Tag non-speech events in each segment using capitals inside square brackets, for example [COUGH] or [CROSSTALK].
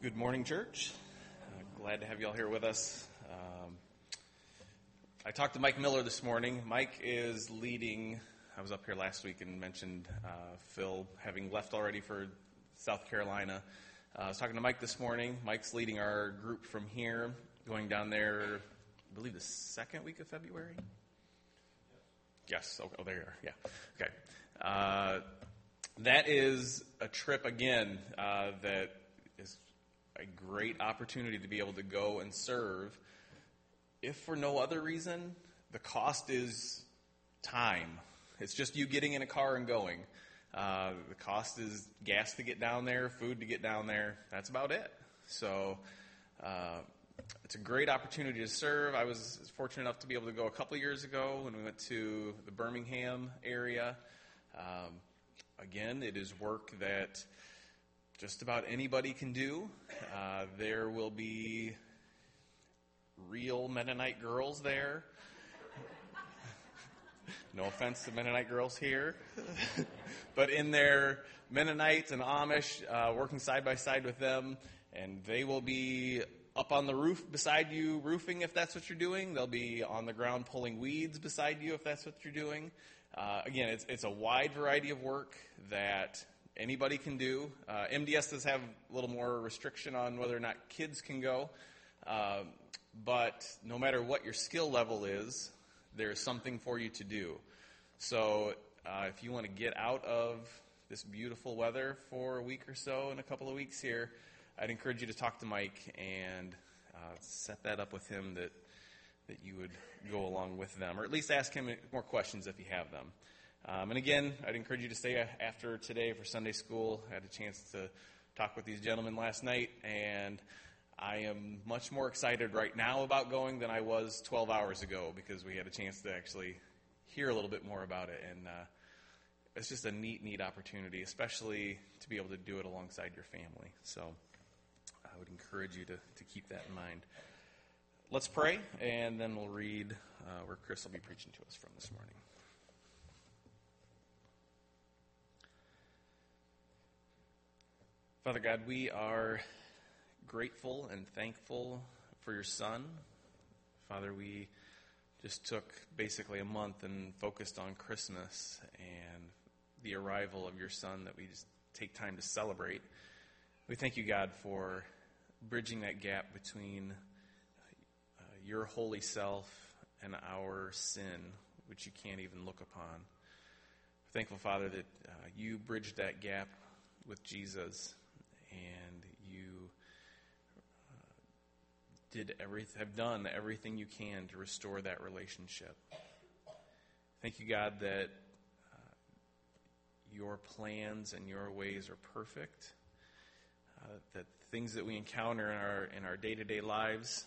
Good morning, church. Uh, glad to have you all here with us. Um, I talked to Mike Miller this morning. Mike is leading, I was up here last week and mentioned uh, Phil having left already for South Carolina. Uh, I was talking to Mike this morning. Mike's leading our group from here, going down there, I believe, the second week of February. Yes. Oh, oh there you are. Yeah. Okay. Uh, that is a trip again uh, that is a great opportunity to be able to go and serve. If for no other reason, the cost is time. It's just you getting in a car and going. Uh, the cost is gas to get down there, food to get down there. That's about it. So uh, it's a great opportunity to serve. I was fortunate enough to be able to go a couple years ago when we went to the Birmingham area. Um, again, it is work that just about anybody can do. Uh, there will be real Mennonite girls there. no offense to Mennonite girls here. [LAUGHS] but in their Mennonites and Amish, uh, working side by side with them, and they will be up on the roof beside you roofing if that's what you're doing. They'll be on the ground pulling weeds beside you if that's what you're doing. Uh, again, it's, it's a wide variety of work that anybody can do. Uh, MDS does have a little more restriction on whether or not kids can go. Uh, but no matter what your skill level is, there's something for you to do. So uh, if you want to get out of this beautiful weather for a week or so in a couple of weeks here, I'd encourage you to talk to Mike and uh, set that up with him that that you would go along with them, or at least ask him more questions if you have them. Um, and again, I'd encourage you to stay after today for Sunday school. I had a chance to talk with these gentlemen last night, and I am much more excited right now about going than I was 12 hours ago because we had a chance to actually hear a little bit more about it. And uh, it's just a neat, neat opportunity, especially to be able to do it alongside your family. So I would encourage you to, to keep that in mind. Let's pray, and then we'll read uh, where Kris will be preaching to us from this morning. Father God, we are grateful and thankful for your Son. Father, we just took basically a month and focused on Christmas and the arrival of your Son that we just take time to celebrate. We thank you, God, for bridging that gap between your holy self and our sin, which you can't even look upon. Thankful, Father, that uh, you bridged that gap with Jesus and you uh, did everything, have done everything you can to restore that relationship. Thank you, God, that uh, your plans and your ways are perfect. Uh, that things that we encounter in our in our day to day lives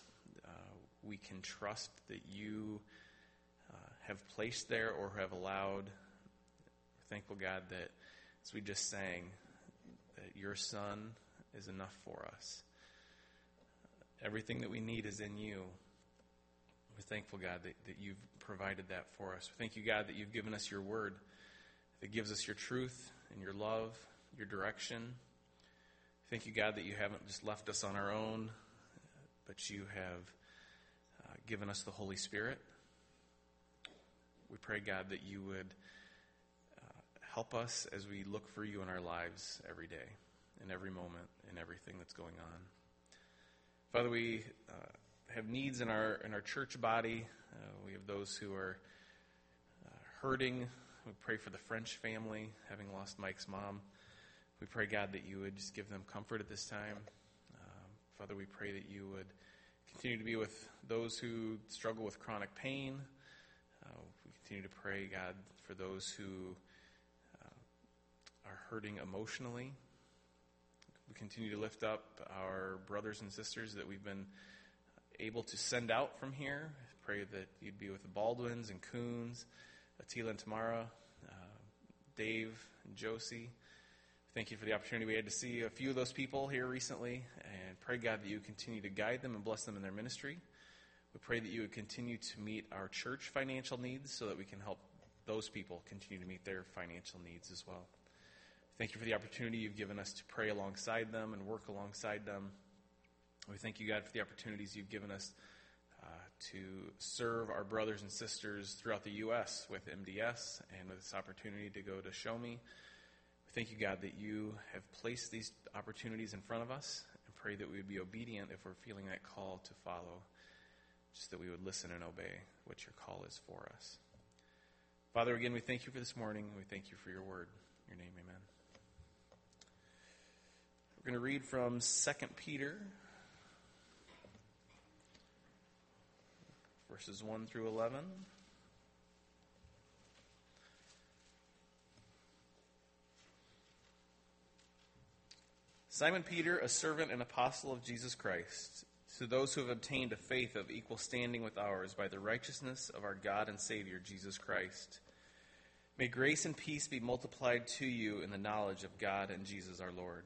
we can trust that you uh, have placed there or have allowed. We're thankful, God, that as we just sang, that your Son is enough for us. Everything that we need is in you. We're thankful, God, that, that you've provided that for us. Thank you, God, that you've given us your word that gives us your truth and your love, your direction. Thank you, God, that you haven't just left us on our own, but you have given us the Holy Spirit. We pray, God, that you would uh, help us as we look for you in our lives every day, in every moment, in everything that's going on. Father, we uh, have needs in our in our church body. Uh, we have those who are uh, hurting. We pray for the French family, having lost Mike's mom. We pray, God, that you would just give them comfort at this time. Um, Father, we pray that you would continue to be with those who struggle with chronic pain. Uh, we continue to pray, God, for those who hurting emotionally. We continue to lift up our brothers and sisters that we've been able to send out from here. Pray that you'd be with the Baldwins and Coons, Attila and Tamara, uh, Dave and Josie. Thank you for the opportunity we had to see a few of those people here recently, and pray, God, that you continue to guide them and bless them in their ministry. We pray that you would continue to meet our church financial needs so that we can help those people continue to meet their financial needs as well. Thank you for the opportunity you've given us to pray alongside them and work alongside them. We thank you, God, for the opportunities you've given us uh, to serve our brothers and sisters throughout the U.S. with MDS and with this opportunity to go to Show Me. We thank you, God, that you have placed these opportunities in front of us and pray that we would be obedient if we're feeling that call to follow, just that we would listen and obey what your call is for us. Father, again, we thank you for this morning. We thank you for your word. In your name, amen. We're going to read from 2 Peter, verses 1 through 11. Simon Peter, a servant and apostle of Jesus Christ, to those who have obtained a faith of equal standing with ours by the righteousness of our God and Savior, Jesus Christ. May grace and peace be multiplied to you in the knowledge of God and Jesus our Lord.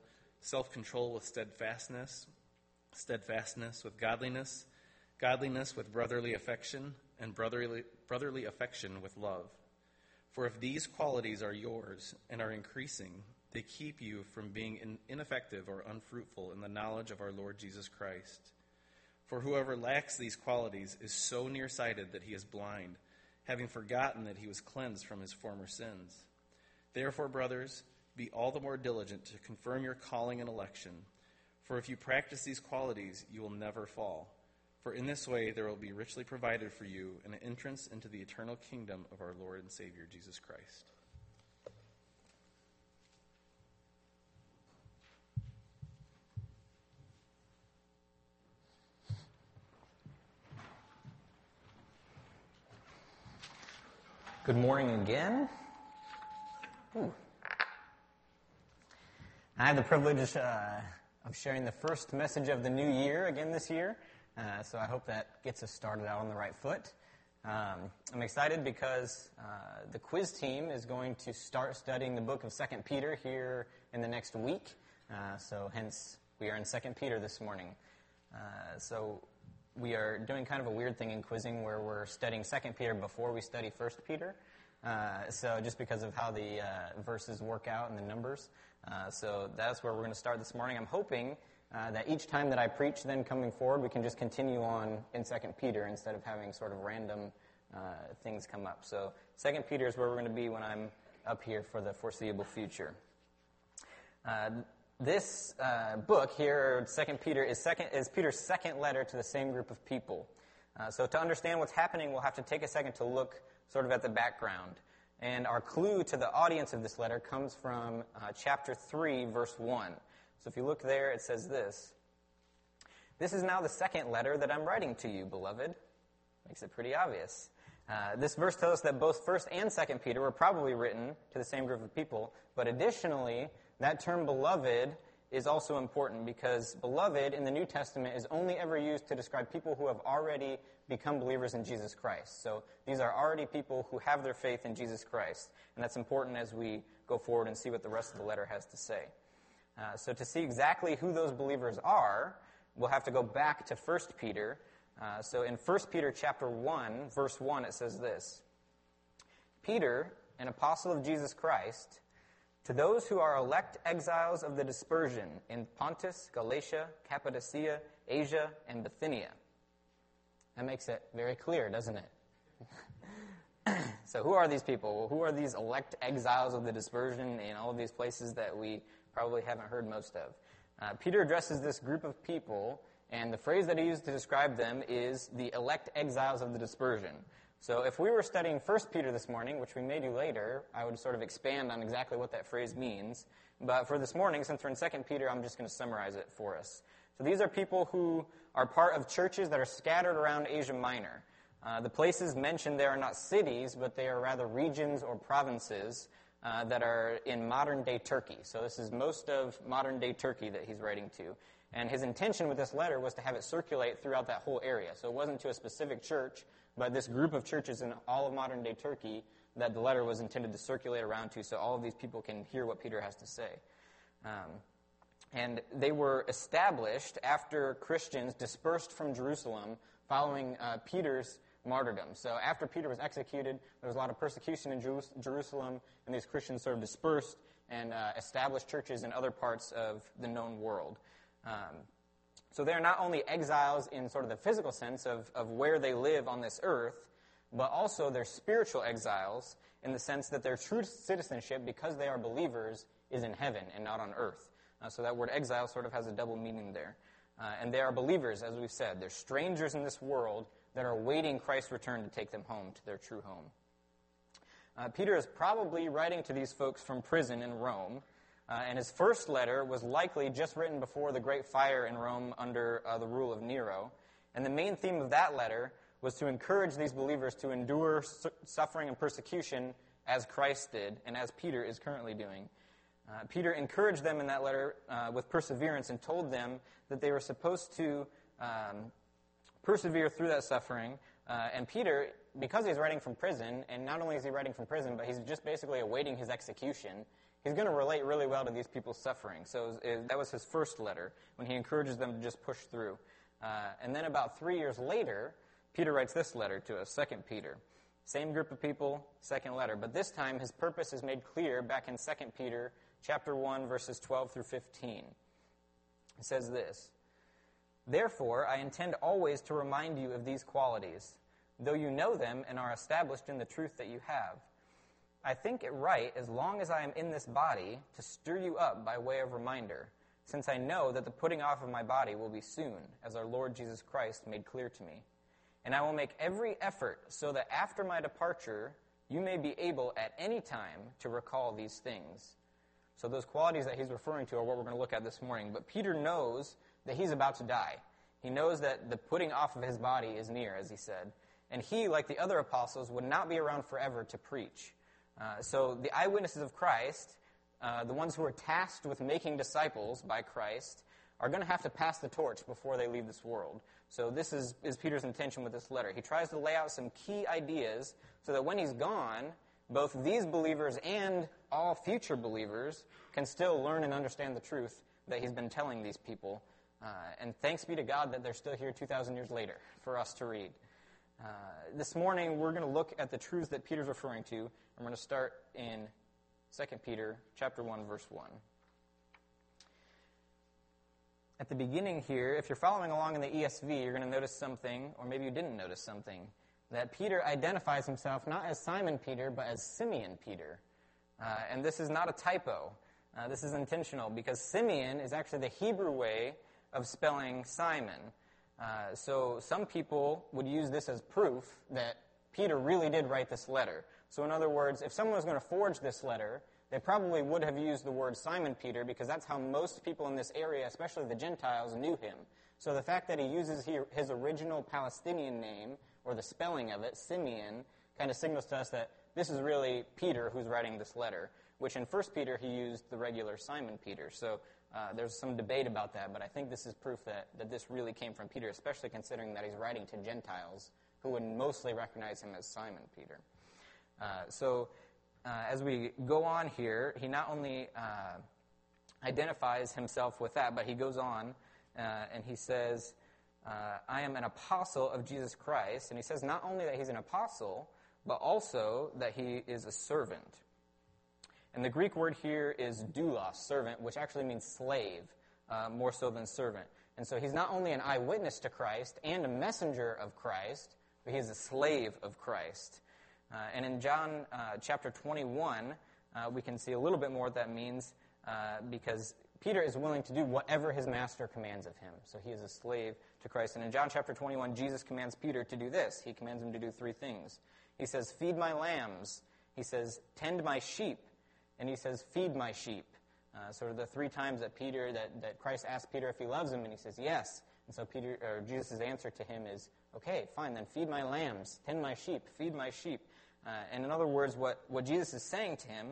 self control with steadfastness, steadfastness with godliness, godliness with brotherly affection, and brotherly, brotherly affection with love. For if these qualities are yours and are increasing, they keep you from being ineffective or unfruitful in the knowledge of our Lord Jesus Christ. For whoever lacks these qualities is so nearsighted that he is blind, having forgotten that he was cleansed from his former sins. Therefore, brothers, be all the more diligent to confirm your calling and election. For if you practice these qualities, you will never fall. For in this way there will be richly provided for you an entrance into the eternal kingdom of our Lord and Savior Jesus Christ. Good morning again. Ooh. I have the privilege uh, of sharing the first message of the new year again this year, uh, so I hope that gets us started out on the right foot. Um, I'm excited because uh, the quiz team is going to start studying the book of Second Peter here in the next week, uh, so hence we are in Second Peter this morning. Uh, so we are doing kind of a weird thing in quizzing where we're studying Second Peter before we study First Peter. Uh, so just because of how the uh, verses work out and the numbers. Uh, so that's where we're going to start this morning. I'm hoping uh, that each time that I preach, then coming forward, we can just continue on in Second Peter instead of having sort of random uh, things come up. So Second Peter is where we're going to be when I'm up here for the foreseeable future. Uh, this book here, Second Peter, is, second, is Peter's second letter to the same group of people. So to understand what's happening, we'll have to take a second to look sort of at the background. And our clue to the audience of this letter comes from uh, chapter 3, verse 1. So if you look there, it says this This is now the second letter that I'm writing to you, beloved. Makes it pretty obvious. Uh, this verse tells us that both 1st and 2nd Peter were probably written to the same group of people, but additionally, that term beloved is also important because beloved in the New Testament is only ever used to describe people who have already become believers in Jesus Christ. So these are already people who have their faith in Jesus Christ. And that's important as we go forward and see what the rest of the letter has to say. Uh, so to see exactly who those believers are, we'll have to go back to 1 Peter. Uh, so in 1 Peter chapter 1, verse 1, it says this Peter, an apostle of Jesus Christ, to those who are elect exiles of the dispersion in Pontus, Galatia, Cappadocia, Asia, and Bithynia. That makes it very clear, doesn't it? [CLEARS THROAT] so, who are these people? Well, who are these elect exiles of the dispersion in all of these places that we probably haven't heard most of? Uh, Peter addresses this group of people, and the phrase that he used to describe them is the elect exiles of the dispersion. So if we were studying 1 Peter this morning, which we may do later, I would sort of expand on exactly what that phrase means. But for this morning, since we're in 2 Peter, I'm just going to summarize it for us. So these are people who are part of churches that are scattered around Asia Minor. Uh, the places mentioned there are not cities, but they are rather regions or provinces uh, that are in modern day Turkey. So this is most of modern day Turkey that he's writing to. And his intention with this letter was to have it circulate throughout that whole area. So it wasn't to a specific church, but this group of churches in all of modern day Turkey that the letter was intended to circulate around to so all of these people can hear what Peter has to say. Um, and they were established after Christians dispersed from Jerusalem following uh, Peter's martyrdom. So after Peter was executed, there was a lot of persecution in Jerusalem, and these Christians sort of dispersed and uh, established churches in other parts of the known world. Um, so they're not only exiles in sort of the physical sense of, of where they live on this earth, but also they're spiritual exiles in the sense that their true citizenship, because they are believers, is in heaven and not on earth. Uh, so that word exile sort of has a double meaning there. Uh, and they are believers, as we've said. They're strangers in this world that are waiting Christ's return to take them home to their true home. Uh, Peter is probably writing to these folks from prison in Rome, uh, and his first letter was likely just written before the great fire in Rome under uh, the rule of Nero. And the main theme of that letter was to encourage these believers to endure su- suffering and persecution as Christ did, and as Peter is currently doing. Uh, Peter encouraged them in that letter uh, with perseverance and told them that they were supposed to um, persevere through that suffering. Uh, and Peter, because he's writing from prison, and not only is he writing from prison, but he's just basically awaiting his execution, he's going to relate really well to these people's suffering. So it, that was his first letter, when he encourages them to just push through. Uh, and then about three years later, Peter writes this letter to us, Second Peter. Same group of people, second letter. But this time, his purpose is made clear back in Second Peter chapter 1, verses 12 through 15. It says this Therefore, I intend always to remind you of these qualities, though you know them and are established in the truth that you have. I think it right, as long as I am in this body, to stir you up by way of reminder, since I know that the putting off of my body will be soon, as our Lord Jesus Christ made clear to me. And I will make every effort so that after my departure, you may be able at any time to recall these things. So, those qualities that he's referring to are what we're going to look at this morning. But Peter knows that he's about to die. He knows that the putting off of his body is near, as he said. And he, like the other apostles, would not be around forever to preach. Uh, so the eyewitnesses of Christ, uh, the ones who are tasked with making disciples by Christ, are going to have to pass the torch before they leave this world. So this is, is Peter's intention with this letter. He tries to lay out some key ideas so that when he's gone, both these believers and all future believers can still learn and understand the truth that he's been telling these people uh, and thanks be to God that they're still here 2,000 years later for us to read. Uh, this morning, we're going to look at the truths that Peter's referring to. I'm going to start in 2 Peter chapter 1, verse 1. At the beginning here, if you're following along in the ESV, you're going to notice something, or maybe you didn't notice something, that Peter identifies himself not as Simon Peter, but as Simeon Peter. Uh, and this is not a typo. Uh, this is intentional because Simeon is actually the Hebrew way of spelling Simon. Uh, so some people would use this as proof that Peter really did write this letter. So in other words, if someone was going to forge this letter, they probably would have used the word Simon Peter because that's how most people in this area, especially the Gentiles, knew him. So the fact that he uses his original Palestinian name, or the spelling of it, Simeon, kind of signals to us that this is really Peter who's writing this letter, which in 1 Peter he used the regular Simon Peter. So uh, there's some debate about that, but I think this is proof that, that this really came from Peter, especially considering that he's writing to Gentiles who would mostly recognize him as Simon Peter. Uh, so, uh, as we go on here, he not only uh, identifies himself with that, but he goes on uh, and he says, I am an apostle of Jesus Christ. And he says not only that he's an apostle, but also that he is a servant. And the Greek word here is doulos, servant, which actually means slave, uh, more so than servant. And so he's not only an eyewitness to Christ and a messenger of Christ, but he's a slave of Christ. Uh, and in John uh, chapter 21, uh, we can see a little bit more what that means uh, because Peter is willing to do whatever his master commands of him. So he is a slave to Christ. And in John chapter 21, Jesus commands Peter to do this. He commands him to do three things. He says, Feed my lambs. He says, Tend my sheep and he says, Feed my sheep. Uh, sort of the three times that Peter, that, that Christ asked Peter if he loves him, and he says, Yes. And so Peter, or Jesus' answer to him is, Okay, fine, then feed my lambs, tend my sheep, feed my sheep. Uh, and in other words, what, what Jesus is saying to him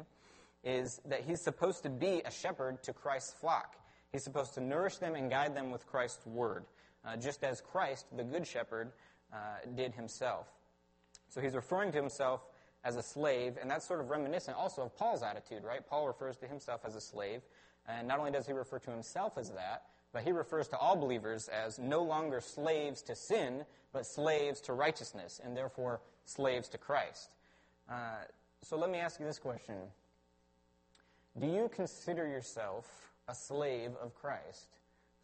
is that he's supposed to be a shepherd to Christ's flock. He's supposed to nourish them and guide them with Christ's word, uh, just as Christ, the good shepherd, uh, did himself. So he's referring to himself as a slave, and that's sort of reminiscent also of Paul's attitude, right? Paul refers to himself as a slave, and not only does he refer to himself as that, but he refers to all believers as no longer slaves to sin, but slaves to righteousness, and therefore slaves to Christ. Uh, so let me ask you this question Do you consider yourself a slave of Christ?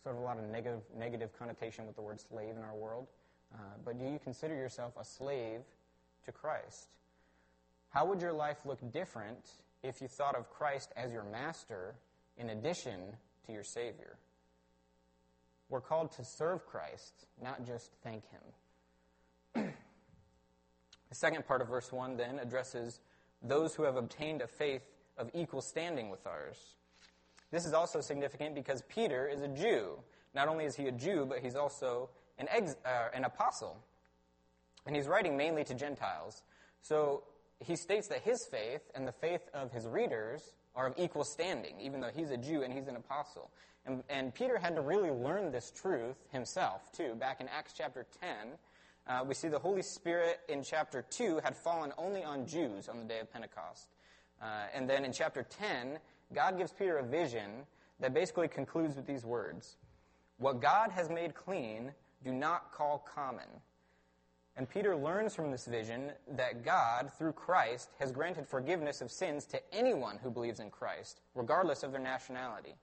Sort of a lot of negative, negative connotation with the word slave in our world. Uh, but do you consider yourself a slave to Christ? How would your life look different if you thought of Christ as your master in addition to your Savior? We're called to serve Christ, not just thank Him. [CLEARS THROAT] the second part of verse 1 then addresses those who have obtained a faith of equal standing with ours. This is also significant because Peter is a Jew. Not only is he a Jew, but he's also an, ex, uh, an apostle. And he's writing mainly to Gentiles. So he states that his faith and the faith of his readers are of equal standing, even though he's a Jew and he's an apostle. And, and Peter had to really learn this truth himself, too. Back in Acts chapter 10, uh, we see the Holy Spirit in chapter 2 had fallen only on Jews on the day of Pentecost. Uh, and then in chapter 10, God gives Peter a vision that basically concludes with these words What God has made clean, do not call common. And Peter learns from this vision that God, through Christ, has granted forgiveness of sins to anyone who believes in Christ, regardless of their nationality.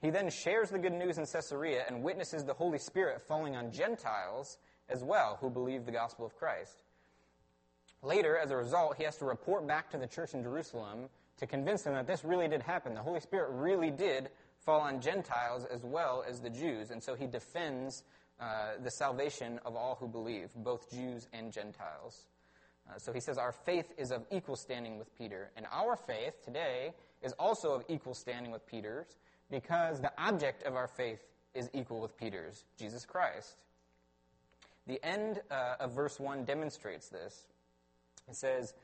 He then shares the good news in Caesarea and witnesses the Holy Spirit falling on Gentiles as well who believe the gospel of Christ. Later, as a result, he has to report back to the church in Jerusalem to convince them that this really did happen. The Holy Spirit really did fall on Gentiles as well as the Jews, and so he defends uh, the salvation of all who believe, both Jews and Gentiles. Uh, so he says our faith is of equal standing with Peter, and our faith today is also of equal standing with Peter's because the object of our faith is equal with Peter's, Jesus Christ. The end uh, of verse 1 demonstrates this. It says,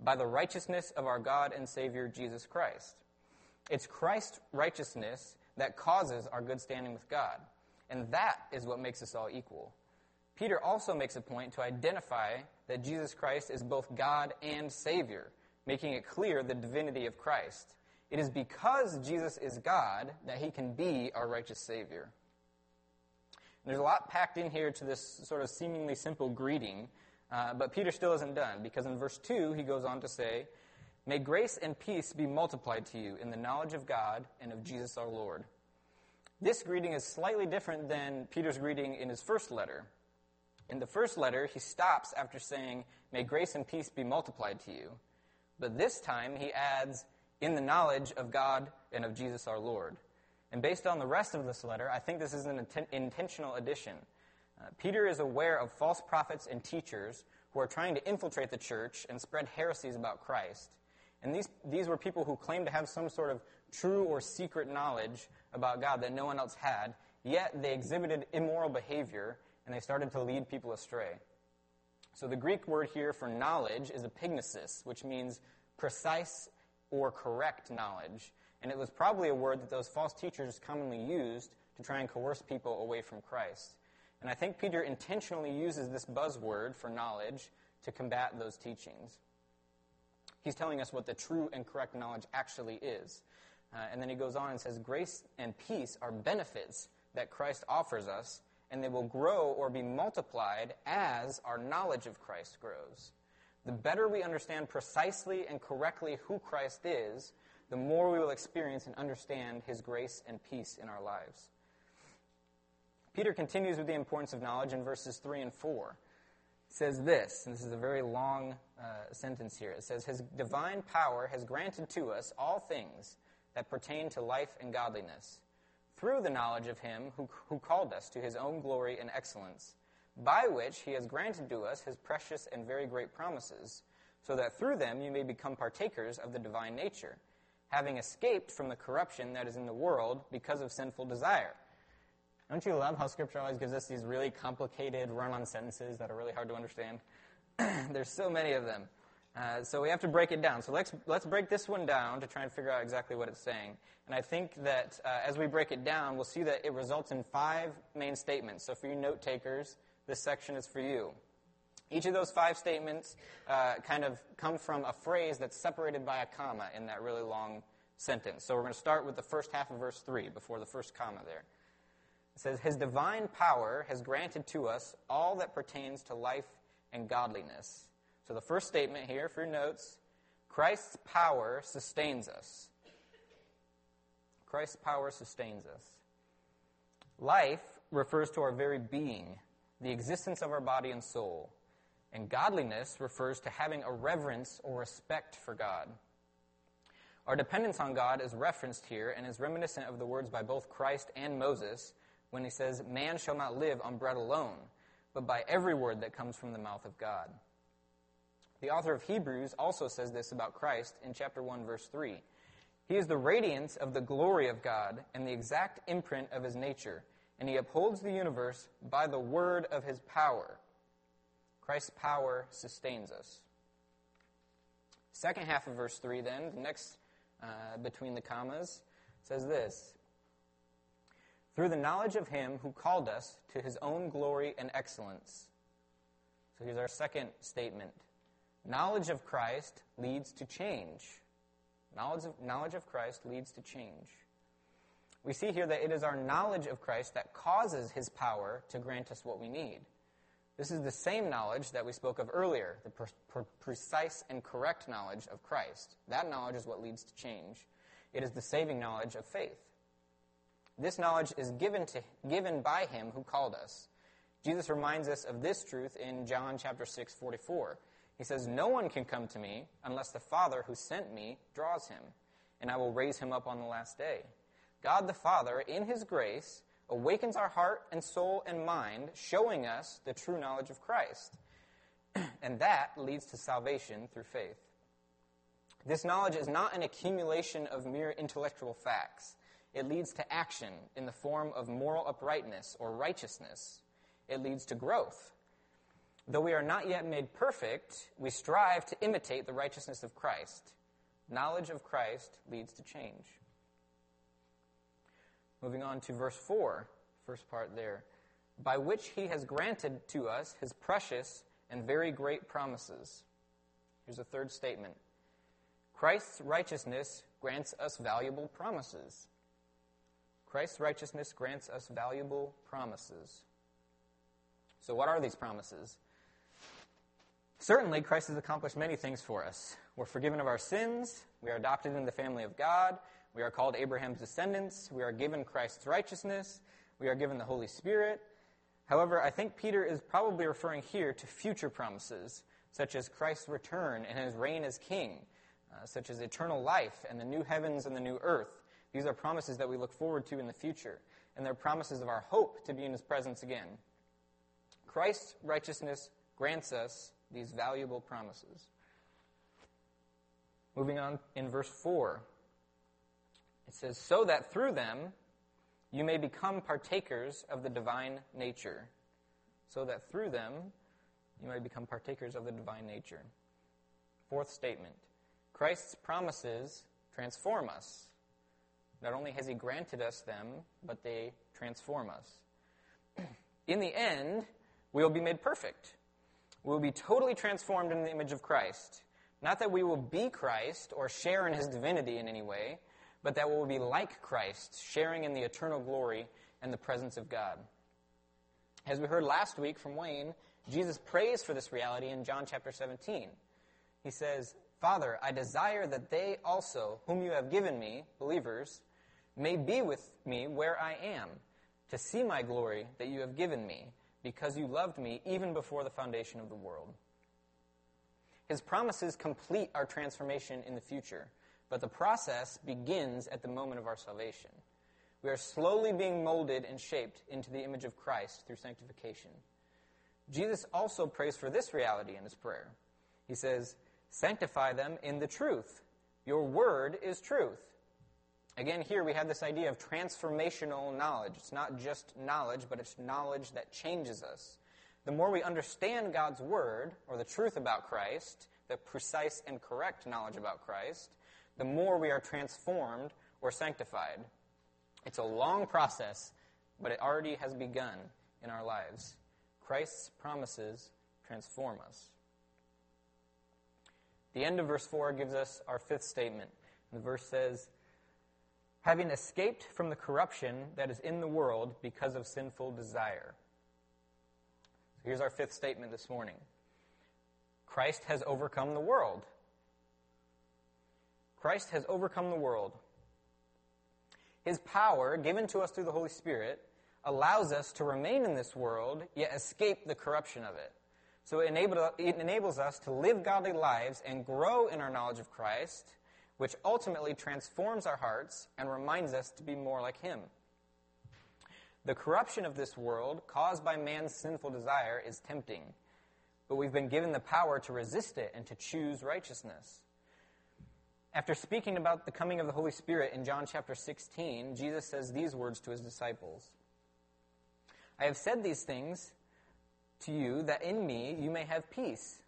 By the righteousness of our God and Savior, Jesus Christ. It's Christ's righteousness that causes our good standing with God. And that is what makes us all equal. Peter also makes a point to identify that Jesus Christ is both God and Savior, making it clear the divinity of Christ. It is because Jesus is God that he can be our righteous Savior. And there's a lot packed in here to this sort of seemingly simple greeting, uh, but Peter still isn't done because in verse 2 he goes on to say, May grace and peace be multiplied to you in the knowledge of God and of Jesus our Lord. This greeting is slightly different than Peter's greeting in his first letter. In the first letter, he stops after saying, May grace and peace be multiplied to you. But this time, he adds, in the knowledge of God and of Jesus our Lord. And based on the rest of this letter, I think this is an inten- intentional addition. Uh, Peter is aware of false prophets and teachers who are trying to infiltrate the church and spread heresies about Christ. And these, these were people who claimed to have some sort of true or secret knowledge about God that no one else had, yet they exhibited immoral behavior and they started to lead people astray. So the Greek word here for knowledge is epignosis, which means precise or correct knowledge. And it was probably a word that those false teachers commonly used to try and coerce people away from Christ. And I think Peter intentionally uses this buzzword for knowledge to combat those teachings. He's telling us what the true and correct knowledge actually is. Uh, and then he goes on and says, Grace and peace are benefits that Christ offers us, and they will grow or be multiplied as our knowledge of Christ grows the better we understand precisely and correctly who Christ is, the more we will experience and understand his grace and peace in our lives. Peter continues with the importance of knowledge in verses 3 and 4. It says this, and this is a very long uh, sentence here. It says, His divine power has granted to us all things that pertain to life and godliness, through the knowledge of him who, who called us to his own glory and excellence by which he has granted to us his precious and very great promises, so that through them you may become partakers of the divine nature, having escaped from the corruption that is in the world because of sinful desire. Don't you love how Scripture always gives us these really complicated run on sentences that are really hard to understand? [CLEARS THROAT] There's so many of them. Uh, so we have to break it down. So let's, let's break this one down to try and figure out exactly what it's saying. And I think that uh, as we break it down, we'll see that it results in five main statements. So for you note takers, this section is for you. Each of those five statements uh, kind of come from a phrase that's separated by a comma in that really long sentence. So we're going to start with the first half of verse 3 before the first comma there. It says, His divine power has granted to us all that pertains to life and godliness so the first statement here for your notes Christ's power sustains us. Christ's power sustains us. Life refers to our very being, the existence of our body and soul. And godliness refers to having a reverence or respect for God. Our dependence on God is referenced here and is reminiscent of the words by both Christ and Moses when he says, Man shall not live on bread alone, but by every word that comes from the mouth of God. The author of Hebrews also says this about Christ in chapter 1, verse 3. He is the radiance of the glory of God and the exact imprint of his nature, and he upholds the universe by the word of his power. Christ's power sustains us. Second half of verse 3, then, the next uh, between the commas, says this Through the knowledge of him who called us to his own glory and excellence. So here's our second statement Knowledge of Christ leads to change. Knowledge of, knowledge of Christ leads to change. We see here that it is our knowledge of Christ that causes his power to grant us what we need. This is the same knowledge that we spoke of earlier, the pre- pre- precise and correct knowledge of Christ. That knowledge is what leads to change. It is the saving knowledge of faith. This knowledge is given, to, given by him who called us. Jesus reminds us of this truth in John chapter 6, 44. He says, No one can come to me unless the Father who sent me draws him, and I will raise him up on the last day. God the Father, in his grace, awakens our heart and soul and mind, showing us the true knowledge of Christ. [CLEARS THROAT] and that leads to salvation through faith. This knowledge is not an accumulation of mere intellectual facts. It leads to action in the form of moral uprightness or righteousness. It leads to growth Though we are not yet made perfect, we strive to imitate the righteousness of Christ. Knowledge of Christ leads to change. Moving on to verse 4, first part there. By which he has granted to us his precious and very great promises. Here's a third statement Christ's righteousness grants us valuable promises. Christ's righteousness grants us valuable promises. So, what are these promises? Certainly, Christ has accomplished many things for us. We're forgiven of our sins. We are adopted in the family of God. We are called Abraham's descendants. We are given Christ's righteousness. We are given the Holy Spirit. However, I think Peter is probably referring here to future promises, such as Christ's return and his reign as king, uh, such as eternal life and the new heavens and the new earth. These are promises that we look forward to in the future, and they're promises of our hope to be in his presence again. Christ's righteousness grants us these valuable promises. Moving on in verse 4, it says, So that through them you may become partakers of the divine nature. So that through them you may become partakers of the divine nature. Fourth statement Christ's promises transform us. Not only has He granted us them, but they transform us. [CLEARS THROAT] In the end, we will be made perfect. We will be totally transformed in the image of Christ. Not that we will be Christ or share in his divinity in any way, but that we will be like Christ, sharing in the eternal glory and the presence of God. As we heard last week from Wayne, Jesus prays for this reality in John chapter 17. He says, Father, I desire that they also, whom you have given me, believers, may be with me where I am, to see my glory that you have given me because you loved me even before the foundation of the world. His promises complete our transformation in the future, but the process begins at the moment of our salvation. We are slowly being molded and shaped into the image of Christ through sanctification. Jesus also prays for this reality in his prayer. He says, Sanctify them in the truth. Your word is truth. Again, here we have this idea of transformational knowledge. It's not just knowledge, but it's knowledge that changes us. The more we understand God's Word, or the truth about Christ, the precise and correct knowledge about Christ, the more we are transformed or sanctified. It's a long process, but it already has begun in our lives. Christ's promises transform us. The end of verse 4 gives us our fifth statement. The verse says, Having escaped from the corruption that is in the world because of sinful desire. So here's our fifth statement this morning Christ has overcome the world. Christ has overcome the world. His power, given to us through the Holy Spirit, allows us to remain in this world, yet escape the corruption of it. So it, it enables us to live godly lives and grow in our knowledge of Christ, which ultimately transforms our hearts and reminds us to be more like Him. The corruption of this world, caused by man's sinful desire, is tempting, but we've been given the power to resist it and to choose righteousness. After speaking about the coming of the Holy Spirit in John chapter 16, Jesus says these words to his disciples I have said these things to you that in me you may have peace.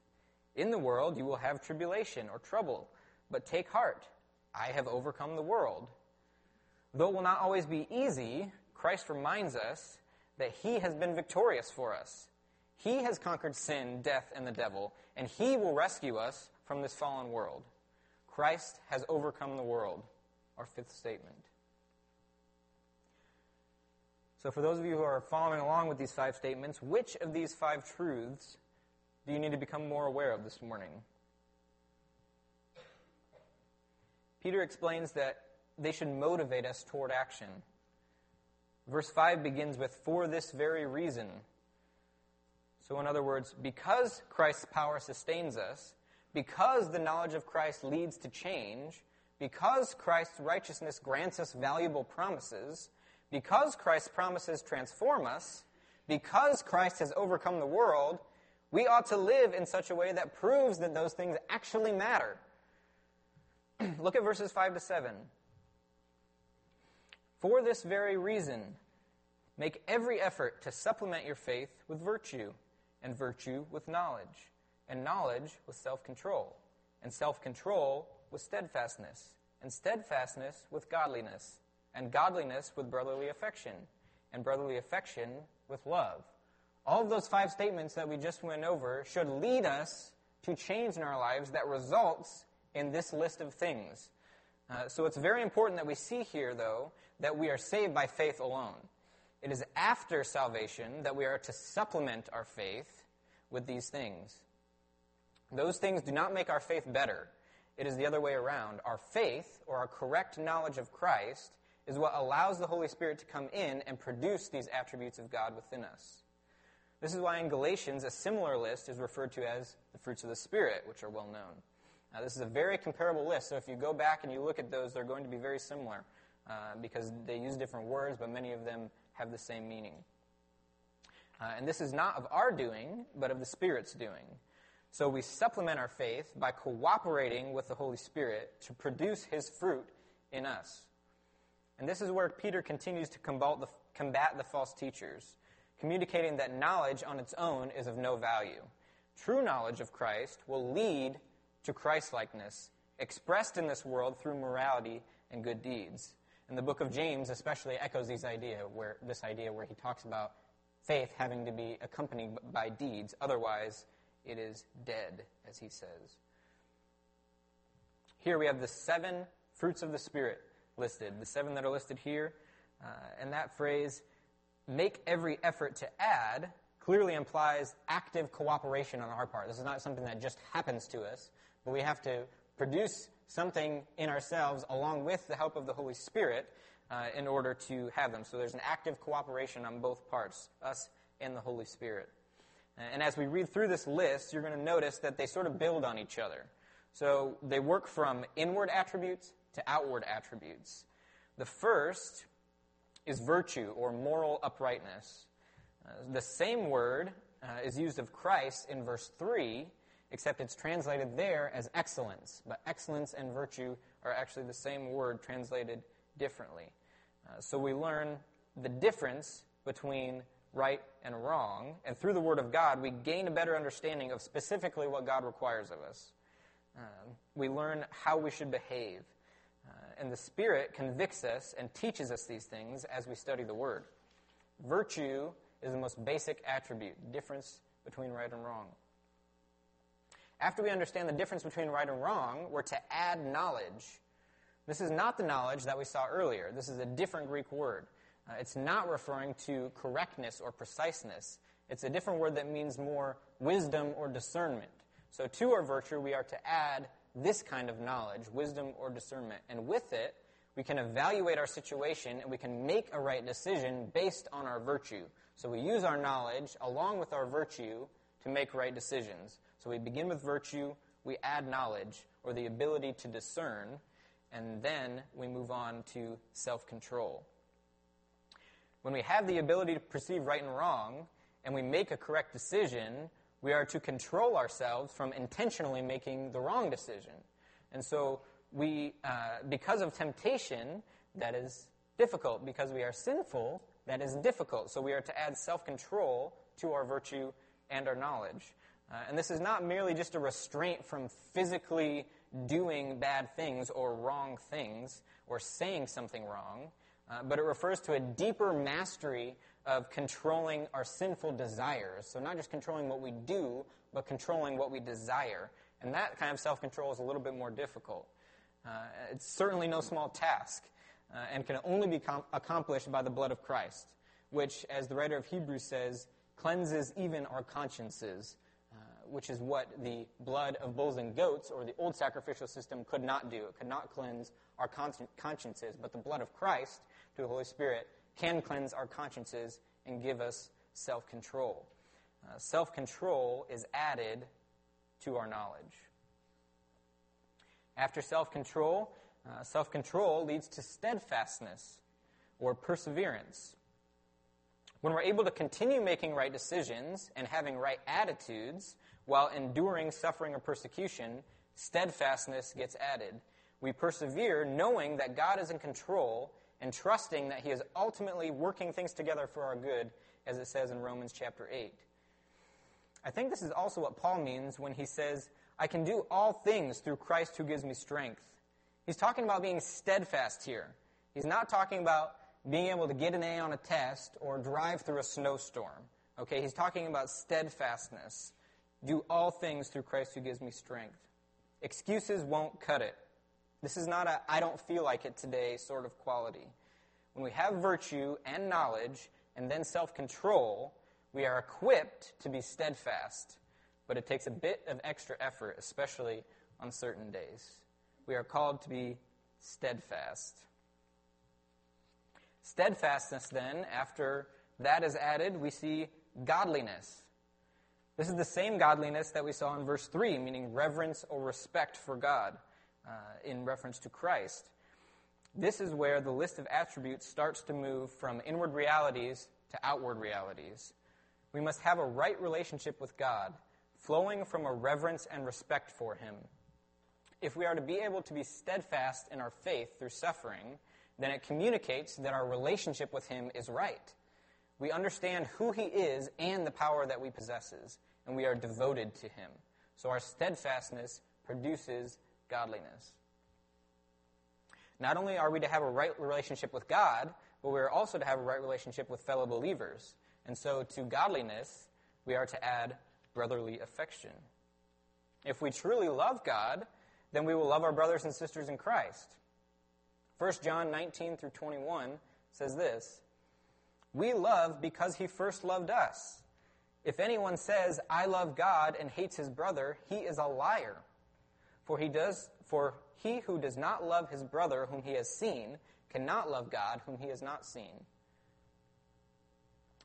In the world you will have tribulation or trouble, but take heart. I have overcome the world. Though it will not always be easy, Christ reminds us that he has been victorious for us. He has conquered sin, death, and the devil, and he will rescue us from this fallen world. Christ has overcome the world. Our fifth statement. So, for those of you who are following along with these five statements, which of these five truths do you need to become more aware of this morning? Peter explains that they should motivate us toward action. Verse 5 begins with, for this very reason. So, in other words, because Christ's power sustains us, because the knowledge of Christ leads to change, because Christ's righteousness grants us valuable promises, because Christ's promises transform us, because Christ has overcome the world, we ought to live in such a way that proves that those things actually matter. [CLEARS THROAT] Look at verses 5 to 7. For this very reason, make every effort to supplement your faith with virtue, and virtue with knowledge and knowledge with self control, and self control with steadfastness, and steadfastness with godliness, and godliness with brotherly affection, and brotherly affection with love. All of those five statements that we just went over should lead us to change in our lives that results in this list of things. Uh, so it's very important that we see here, though, that we are saved by faith alone. It is after salvation that we are to supplement our faith with these things. Those things do not make our faith better. It is the other way around. Our faith, or our correct knowledge of Christ, is what allows the Holy Spirit to come in and produce these attributes of God within us. This is why in Galatians, a similar list is referred to as the fruits of the Spirit, which are well known. Now, this is a very comparable list, so if you go back and you look at those, they're going to be very similar uh, because they use different words, but many of them have the same meaning. Uh, and this is not of our doing, but of the Spirit's doing. So we supplement our faith by cooperating with the Holy Spirit to produce his fruit in us. And this is where Peter continues to combat the, combat the false teachers, communicating that knowledge on its own is of no value. True knowledge of Christ will lead to Christlikeness, expressed in this world through morality and good deeds. And the book of James especially echoes these idea where, this idea where he talks about faith having to be accompanied by deeds. Otherwise, it is dead, as he says. Here we have the seven fruits of the Spirit listed, the seven that are listed here. Uh, and that phrase, make every effort to add, clearly implies active cooperation on our part. This is not something that just happens to us, but we have to produce something in ourselves along with the help of the Holy Spirit uh, in order to have them. So there's an active cooperation on both parts, us and the Holy Spirit. And as we read through this list, you're going to notice that they sort of build on each other. So they work from inward attributes to outward attributes. The first is virtue or moral uprightness. Uh, the same word uh, is used of Christ in verse 3, except it's translated there as excellence. But excellence and virtue are actually the same word translated differently. Uh, so we learn the difference between right and wrong. And through the Word of God, we gain a better understanding of specifically what God requires of us. Um, we learn how we should behave. Uh, and the Spirit convicts us and teaches us these things as we study the Word. Virtue is the most basic attribute, difference between right and wrong. After we understand the difference between right and wrong, we're to add knowledge. This is not the knowledge that we saw earlier. This is a different Greek word. Uh, it's not referring to correctness or preciseness. It's a different word that means more wisdom or discernment. So, to our virtue, we are to add this kind of knowledge, wisdom or discernment. And with it, we can evaluate our situation and we can make a right decision based on our virtue. So, we use our knowledge along with our virtue to make right decisions. So, we begin with virtue, we add knowledge or the ability to discern, and then we move on to self control. When we have the ability to perceive right and wrong, and we make a correct decision, we are to control ourselves from intentionally making the wrong decision. And so, we, uh, because of temptation, that is difficult. Because we are sinful, that is difficult. So, we are to add self control to our virtue and our knowledge. Uh, and this is not merely just a restraint from physically doing bad things or wrong things or saying something wrong, uh, but it refers to a deeper mastery of controlling our sinful desires. So, not just controlling what we do, but controlling what we desire. And that kind of self control is a little bit more difficult. Uh, it's certainly no small task uh, and can only be com- accomplished by the blood of Christ, which, as the writer of Hebrews says, cleanses even our consciences, uh, which is what the blood of bulls and goats or the old sacrificial system could not do. It could not cleanse our consciences, but the blood of Christ, through the Holy Spirit, can cleanse our consciences and give us self control. Uh, self control is added to our knowledge. After self control, uh, self control leads to steadfastness or perseverance. When we're able to continue making right decisions and having right attitudes while enduring suffering or persecution, steadfastness gets added. We persevere knowing that God is in control and trusting that He is ultimately working things together for our good, as it says in Romans chapter 8. I think this is also what Paul means when he says, I can do all things through Christ who gives me strength. He's talking about being steadfast here. He's not talking about being able to get an A on a test or drive through a snowstorm. Okay, he's talking about steadfastness. Do all things through Christ who gives me strength. Excuses won't cut it. This is not a I don't feel like it today sort of quality. When we have virtue and knowledge and then self control, we are equipped to be steadfast, but it takes a bit of extra effort, especially on certain days. We are called to be steadfast. Steadfastness, then, after that is added, we see godliness. This is the same godliness that we saw in verse 3, meaning reverence or respect for God uh, in reference to Christ. This is where the list of attributes starts to move from inward realities to outward realities. We must have a right relationship with God, flowing from a reverence and respect for Him. If we are to be able to be steadfast in our faith through suffering, then it communicates that our relationship with Him is right. We understand who He is and the power that we possesses, and we are devoted to Him. So our steadfastness produces godliness. Not only are we to have a right relationship with God, but we are also to have a right relationship with fellow believers. And so to godliness, we are to add brotherly affection. If we truly love God, then we will love our brothers and sisters in Christ. 1 John 19 through 21 says this We love because he first loved us. If anyone says, I love God and hates his brother, he is a liar. For he does for he who does not love his brother whom he has seen cannot love God whom he has not seen.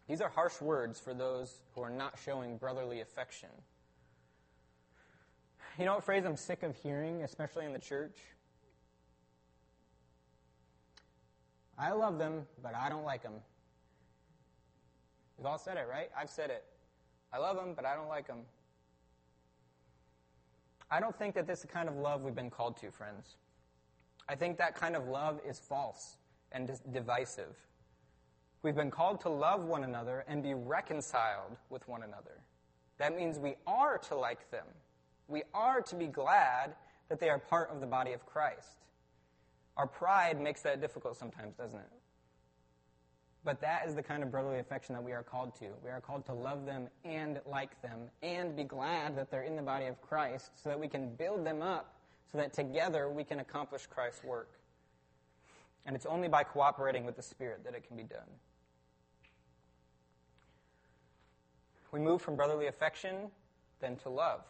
These are harsh words for those who are not showing brotherly affection. You know what phrase I'm sick of hearing, especially in the church? I love them, but I don't like them. We've all said it, right? I've said it. I love them, but I don't like them. I don't think that this is the kind of love we've been called to, friends. I think that kind of love is false and divisive. We've been called to love one another and be reconciled with one another. That means we are to like them, We are to be glad that they are part of the body of Christ. Our pride makes that difficult sometimes, doesn't it? But that is the kind of brotherly affection that we are called to. We are called to love them and like them and be glad that they're in the body of Christ so that we can build them up so that together we can accomplish Christ's work. And it's only by cooperating with the Spirit that it can be done. We move from brotherly affection then to love.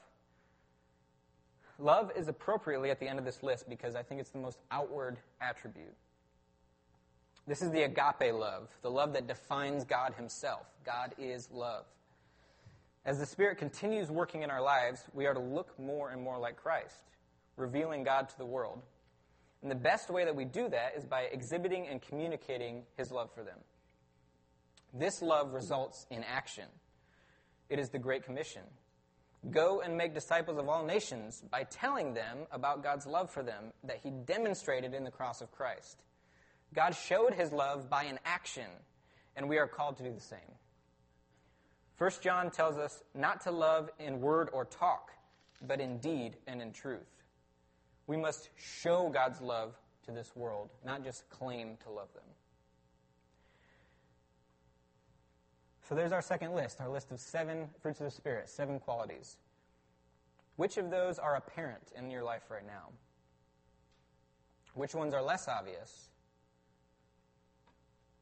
Love is appropriately at the end of this list because I think it's the most outward attribute. This is the agape love, the love that defines God Himself. God is love. As the Spirit continues working in our lives, we are to look more and more like Christ, revealing God to the world. And the best way that we do that is by exhibiting and communicating His love for them. This love results in action. It is the Great Commission. Go and make disciples of all nations by telling them about God's love for them that He demonstrated in the cross of Christ. God showed his love by an action, and we are called to do the same. 1 John tells us not to love in word or talk, but in deed and in truth. We must show God's love to this world, not just claim to love them. So there's our second list, our list of seven fruits of the Spirit, seven qualities. Which of those are apparent in your life right now? Which ones are less obvious?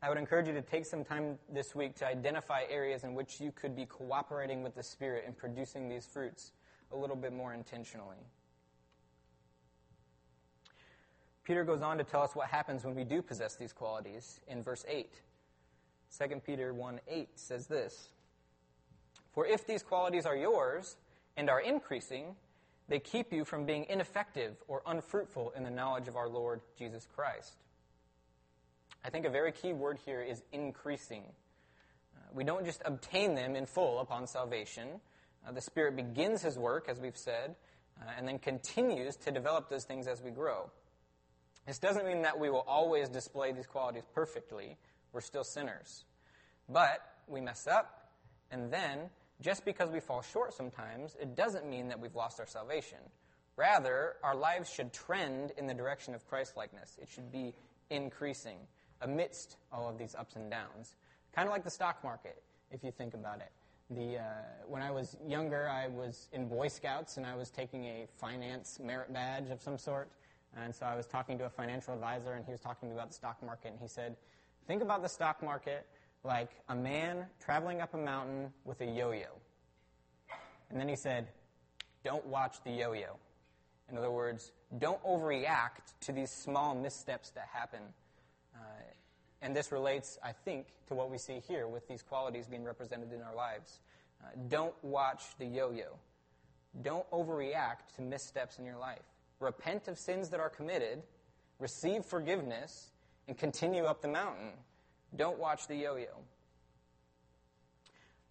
I would encourage you to take some time this week to identify areas in which you could be cooperating with the Spirit in producing these fruits a little bit more intentionally. Peter goes on to tell us what happens when we do possess these qualities in verse 8. 2 Peter 1 8 says this For if these qualities are yours and are increasing, they keep you from being ineffective or unfruitful in the knowledge of our Lord Jesus Christ. I think a very key word here is increasing. Uh, we don't just obtain them in full upon salvation. Uh, the Spirit begins His work, as we've said, uh, and then continues to develop those things as we grow. This doesn't mean that we will always display these qualities perfectly. We're still sinners. But we mess up, and then, just because we fall short sometimes, it doesn't mean that we've lost our salvation. Rather, our lives should trend in the direction of Christlikeness. It should be increasing amidst all of these ups and downs. Kind of like the stock market, if you think about it. The, uh, when I was younger, I was in Boy Scouts and I was taking a finance merit badge of some sort. And so I was talking to a financial advisor and he was talking to me about the stock market. And he said, Think about the stock market like a man traveling up a mountain with a yo yo. And then he said, Don't watch the yo yo. In other words, don't overreact to these small missteps that happen uh, and this relates, I think, to what we see here with these qualities being represented in our lives. Uh, don't watch the yo yo. Don't overreact to missteps in your life. Repent of sins that are committed, receive forgiveness, and continue up the mountain. Don't watch the yo yo.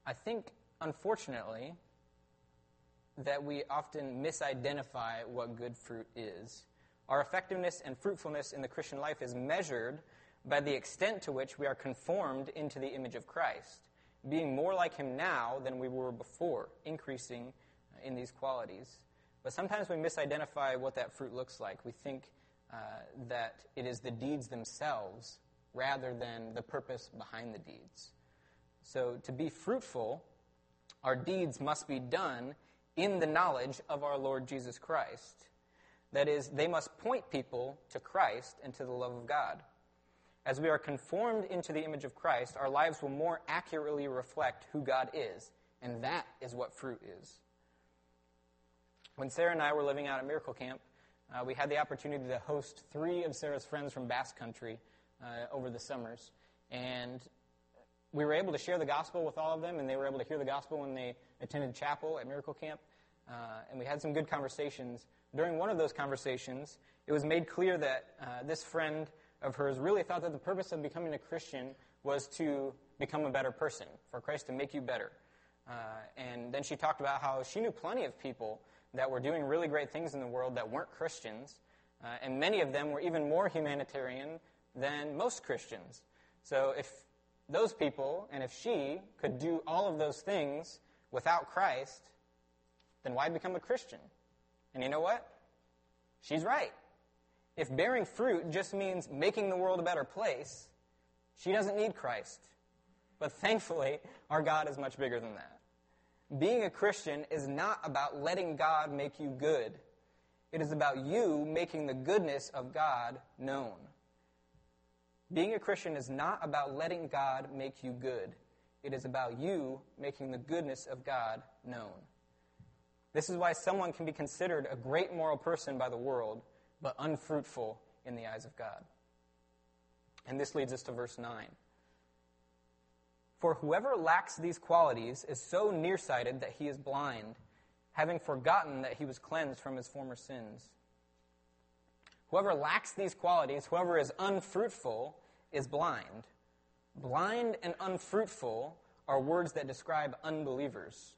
I think, unfortunately, that we often misidentify what good fruit is. Our effectiveness and fruitfulness in the Christian life is measured by the extent to which we are conformed into the image of Christ, being more like Him now than we were before, increasing uh, in these qualities. But sometimes we misidentify what that fruit looks like. We think uh, that it is the deeds themselves rather than the purpose behind the deeds. So, to be fruitful, our deeds must be done in the knowledge of our Lord Jesus Christ. That is, they must point people to Christ and to the love of God. As we are conformed into the image of Christ, our lives will more accurately reflect who God is, and that is what fruit is. When Sarah and I were living out at Miracle Camp, uh, we had the opportunity to host three of Sarah's friends from Basque Country uh, over the summers. And we were able to share the gospel with all of them, and they were able to hear the gospel when they attended chapel at Miracle Camp. Uh, and we had some good conversations. During one of those conversations, it was made clear that uh, this friend of hers really thought that the purpose of becoming a Christian was to become a better person, for Christ to make you better. Uh, and then she talked about how she knew plenty of people that were doing really great things in the world that weren't Christians, uh, and many of them were even more humanitarian than most Christians. So if those people and if she could do all of those things without Christ, then why become a Christian? And you know what? She's right. If bearing fruit just means making the world a better place, she doesn't need Christ. But thankfully, our God is much bigger than that. Being a Christian is not about letting God make you good. It is about you making the goodness of God known. Being a Christian is not about letting God make you good. It is about you making the goodness of God known. This is why someone can be considered a great moral person by the world, but unfruitful in the eyes of God. And this leads us to verse 9. For whoever lacks these qualities is so nearsighted that he is blind, having forgotten that he was cleansed from his former sins. Whoever lacks these qualities, whoever is unfruitful, is blind. Blind and unfruitful are words that describe unbelievers,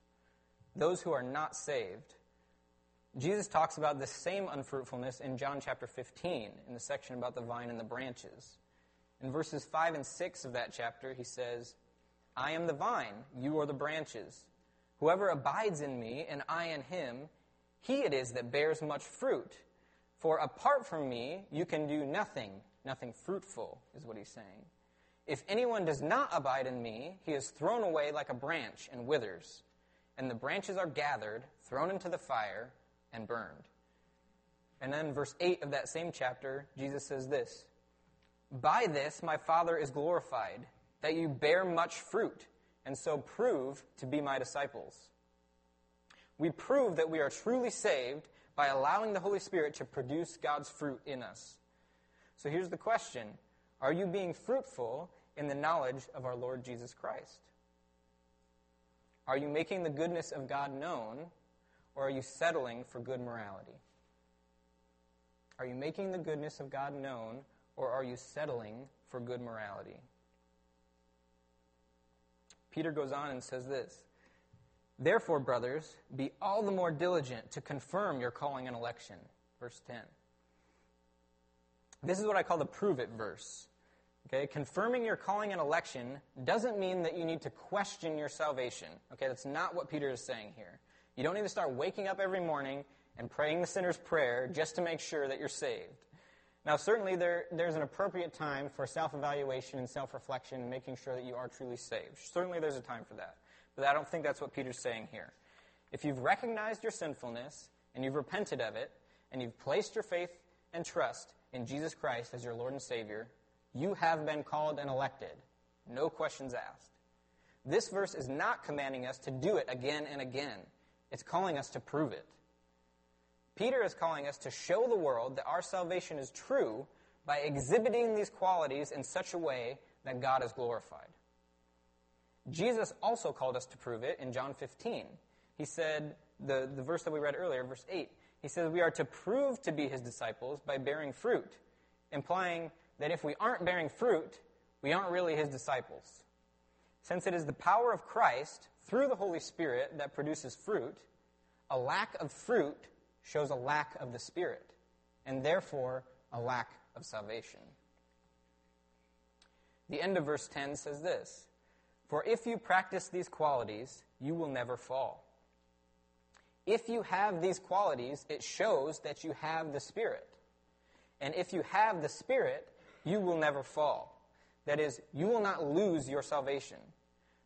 those who are not saved. Jesus talks about this same unfruitfulness in John chapter 15, in the section about the vine and the branches. In verses 5 and 6 of that chapter, he says, I am the vine, you are the branches. Whoever abides in me, and I in him, he it is that bears much fruit. For apart from me, you can do nothing. Nothing fruitful, is what he's saying. If anyone does not abide in me, he is thrown away like a branch and withers. And the branches are gathered, thrown into the fire, and burned. And then, verse 8 of that same chapter, Jesus says this By this my Father is glorified, that you bear much fruit, and so prove to be my disciples. We prove that we are truly saved by allowing the Holy Spirit to produce God's fruit in us. So here's the question Are you being fruitful in the knowledge of our Lord Jesus Christ? Are you making the goodness of God known, or are you settling for good morality? Are you making the goodness of God known, or are you settling for good morality? Peter goes on and says this Therefore, brothers, be all the more diligent to confirm your calling and election. Verse 10. This is what I call the prove it verse. Okay, confirming your calling and election doesn't mean that you need to question your salvation. Okay, that's not what Peter is saying here. You don't need to start waking up every morning and praying the sinner's prayer just to make sure that you're saved. Now, certainly there, there's an appropriate time for self evaluation and self reflection and making sure that you are truly saved. Certainly there's a time for that. But I don't think that's what Peter's saying here. If you've recognized your sinfulness and you've repented of it and you've placed your faith and trust in Jesus Christ as your Lord and Savior, you have been called and elected. No questions asked. This verse is not commanding us to do it again and again. It's calling us to prove it. Peter is calling us to show the world that our salvation is true by exhibiting these qualities in such a way that God is glorified. Jesus also called us to prove it in John 15. He said, the, the verse that we read earlier, verse 8, he says, We are to prove to be his disciples by bearing fruit, implying that if we aren't bearing fruit, we aren't really his disciples. Since it is the power of Christ through the Holy Spirit that produces fruit, a lack of fruit shows a lack of the Spirit, and therefore a lack of salvation. The end of verse 10 says this For if you practice these qualities, you will never fall. If you have these qualities, it shows that you have the Spirit. And if you have the Spirit, you will never fall. That is, you will not lose your salvation.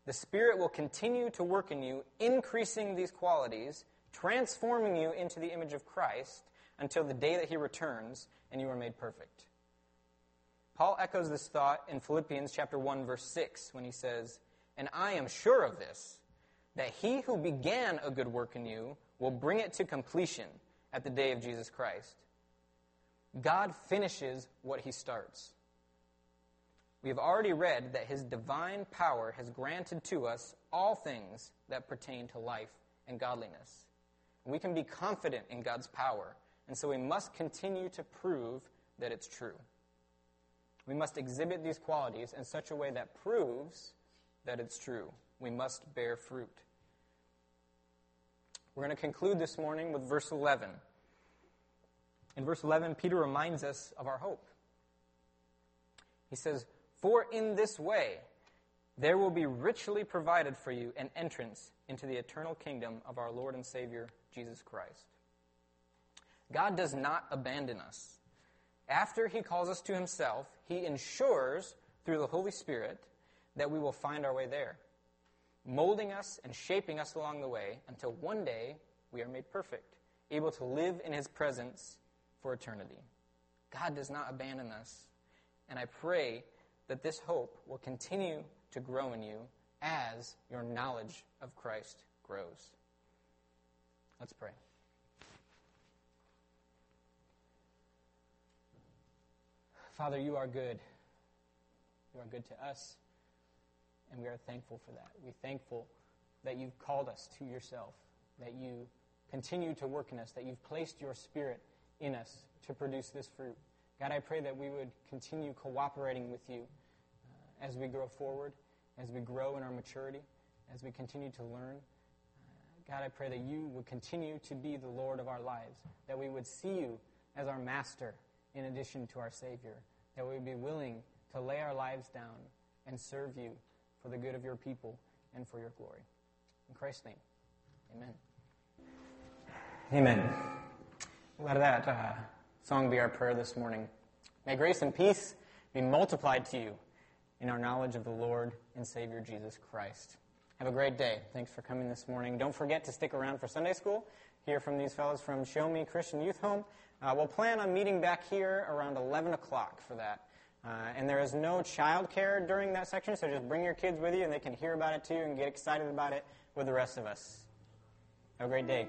The Spirit will continue to work in you, increasing these qualities, transforming you into the image of Christ until the day that He returns and you are made perfect. Paul echoes this thought in Philippians chapter 1 verse 6 when he says, "And I am sure of this, that he who began a good work in you will bring it to completion at the day of Jesus Christ." God finishes what he starts. We have already read that his divine power has granted to us all things that pertain to life and godliness. We can be confident in God's power, and so we must continue to prove that it's true. We must exhibit these qualities in such a way that proves that it's true. We must bear fruit. We're going to conclude this morning with verse 11. In verse 11, Peter reminds us of our hope. He says, For in this way there will be richly provided for you an entrance into the eternal kingdom of our Lord and Savior, Jesus Christ. God does not abandon us. After he calls us to himself, he ensures through the Holy Spirit that we will find our way there, molding us and shaping us along the way until one day we are made perfect, able to live in his presence for eternity. God does not abandon us, and I pray that this hope will continue to grow in you as your knowledge of Christ grows. Let's pray. Father, you are good. You are good to us, and we are thankful for that. We're thankful that you've called us to yourself, that you continue to work in us, that you've placed your spirit in us to produce this fruit. God, I pray that we would continue cooperating with you uh, as we grow forward, as we grow in our maturity, as we continue to learn. God, I pray that you would continue to be the Lord of our lives, that we would see you as our master in addition to our Savior, that we would be willing to lay our lives down and serve you for the good of your people and for your glory. In Christ's name, amen. Amen. Let that uh, song be our prayer this morning. May grace and peace be multiplied to you in our knowledge of the Lord and Savior Jesus Christ. Have a great day. Thanks for coming this morning. Don't forget to stick around for Sunday school. Hear from these fellows from Show Me Christian Youth Home. Uh, we'll plan on meeting back here around 11 o'clock for that. Uh, and there is no child care during that section, so just bring your kids with you and they can hear about it too and get excited about it with the rest of us. Have a great day.